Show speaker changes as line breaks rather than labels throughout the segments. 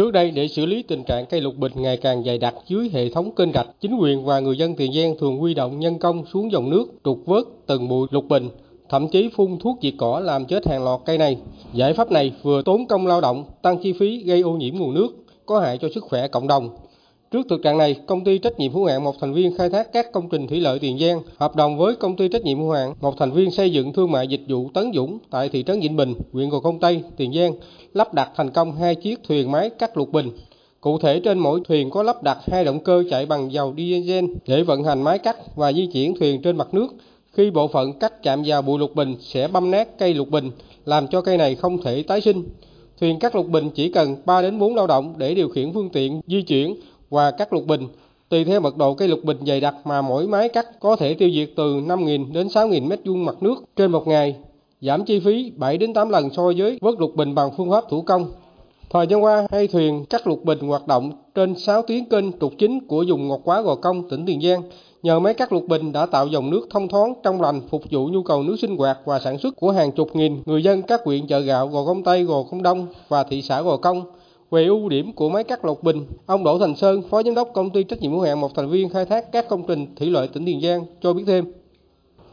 Trước đây, để xử lý tình trạng cây lục bình ngày càng dày đặc dưới hệ thống kênh rạch, chính quyền và người dân Tiền Giang thường huy động nhân công xuống dòng nước trục vớt từng bụi lục bình, thậm chí phun thuốc diệt cỏ làm chết hàng loạt cây này. Giải pháp này vừa tốn công lao động, tăng chi phí gây ô nhiễm nguồn nước, có hại cho sức khỏe cộng đồng. Trước thực trạng này, công ty trách nhiệm hữu hạn một thành viên khai thác các công trình thủy lợi Tiền Giang hợp đồng với công ty trách nhiệm hữu hạn một thành viên xây dựng thương mại dịch vụ Tấn Dũng tại thị trấn Vĩnh Bình, huyện Gò Công Tây, Tiền Giang lắp đặt thành công hai chiếc thuyền máy cắt lục bình. Cụ thể trên mỗi thuyền có lắp đặt hai động cơ chạy bằng dầu diesel để vận hành máy cắt và di chuyển thuyền trên mặt nước. Khi bộ phận cắt chạm vào bụi lục bình sẽ băm nát cây lục bình, làm cho cây này không thể tái sinh. Thuyền cắt lục bình chỉ cần 3 đến 4 lao động để điều khiển phương tiện di chuyển và cắt lục bình. Tùy theo mật độ cây lục bình dày đặc mà mỗi máy cắt có thể tiêu diệt từ 5.000 đến 6.000 mét vuông mặt nước trên một ngày, giảm chi phí 7 đến 8 lần so với vớt lục bình bằng phương pháp thủ công. Thời gian qua, hai thuyền cắt lục bình hoạt động trên 6 tuyến kênh trục chính của vùng Ngọt Quá Gò Công, tỉnh Tiền Giang. Nhờ máy cắt lục bình đã tạo dòng nước thông thoáng trong lành phục vụ nhu cầu nước sinh hoạt và sản xuất của hàng chục nghìn người dân các huyện chợ gạo Gò Công Tây, Gò Công Đông và thị xã Gò Công. Về ưu điểm của máy cắt lục bình, ông Đỗ Thành Sơn, Phó Giám đốc Công ty trách nhiệm hữu hạn một thành viên khai thác các công trình thủy lợi tỉnh Tiền Giang cho biết thêm.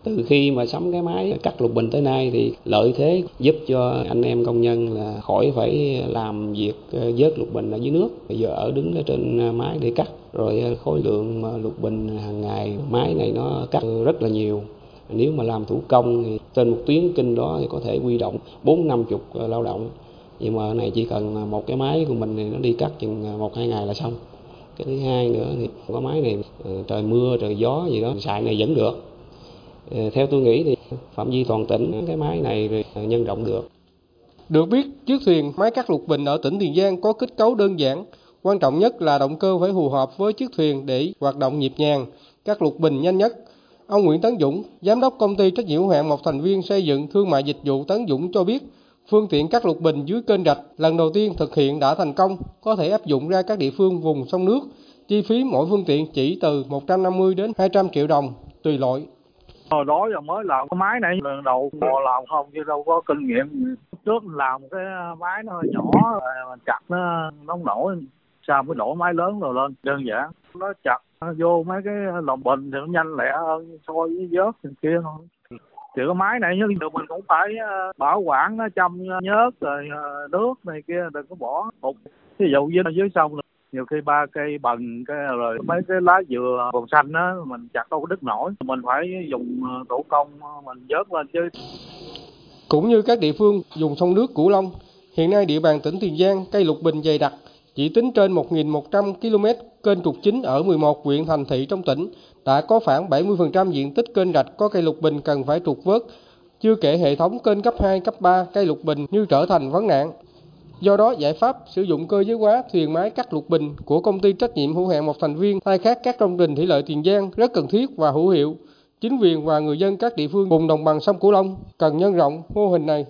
Từ khi mà sắm cái máy cắt lục bình tới nay thì lợi thế giúp cho anh em công nhân là khỏi phải làm việc ờ, vớt lục bình ở dưới nước. Bây giờ ở đứng ở trên ờ, máy để cắt. Rồi ờ, khối lượng lục bình hàng ngày máy này nó cắt rất là nhiều. Nếu mà làm thủ công thì trên một tuyến kinh đó thì có thể quy động bốn năm chục ờ, lao động nhưng mà này chỉ cần một cái máy của mình thì nó đi cắt chừng à, một hai ngày là xong cái thứ hai nữa thì có máy này ờ, trời mưa trời gió gì đó xài này vẫn được ờ, theo tôi nghĩ thì phạm vi toàn tỉnh cái máy này à, nhân rộng được.
Được biết, chiếc thuyền máy cắt lục bình ở tỉnh Tiền Giang có kết cấu đơn giản, quan trọng nhất là động cơ phải phù hợp với chiếc thuyền để hoạt động nhịp nhàng, cắt lục bình nhanh nhất. Ông Nguyễn Tấn Dũng, giám đốc công ty trách nhiệm hữu hạn một thành viên xây dựng thương mại dịch vụ Tấn Dũng cho biết, phương tiện cắt lục bình dưới kênh rạch lần đầu tiên thực hiện đã thành công, có thể áp dụng ra các địa phương vùng sông nước. Chi phí mỗi phương tiện chỉ từ 150 đến 200 triệu đồng tùy loại.
hồi đó giờ mới làm cái máy này lần đầu bò làm không chứ đâu có kinh nghiệm trước làm cái máy nó hơi nhỏ mình chặt nó nóng nổi sao mới đổ máy lớn rồi lên đơn giản nó chặt nó vô mấy cái lồng bình thì nó nhanh lẹ hơn so với vớt kia thôi thì cái máy này, nhưng mình cũng phải ờ, bảo quản nó chăm nhớt rồi ờ, nước này kia, đừng có bỏ hụt ví dụ như dưới sông nhiều khi ba cây bần cái rồi mấy cái lá dừa còn xanh á, mình chặt đâu có đứt nổi. Mình phải dùng thủ công mình vớt lên chứ.
Cũng như các địa phương, dùng sông nước Cửu Long, hiện nay địa bàn tỉnh Tiền Giang, cây lục bình dày đặc chỉ tính trên 1.100 km kênh trục chính ở 11 huyện thành thị trong tỉnh đã có khoảng 70% diện tích kênh rạch có cây lục bình cần phải trục vớt. Chưa kể hệ thống kênh cấp 2, cấp 3 cây lục bình như trở thành vấn nạn. Do đó, giải pháp sử dụng cơ giới hóa thuyền máy cắt lục bình của công ty trách nhiệm hữu hạn một thành viên khai thác các công trình thủy lợi Tiền Giang rất cần thiết và hữu hiệu. Chính quyền và người dân các địa phương vùng đồng bằng sông Cửu Long cần nhân rộng mô hình này.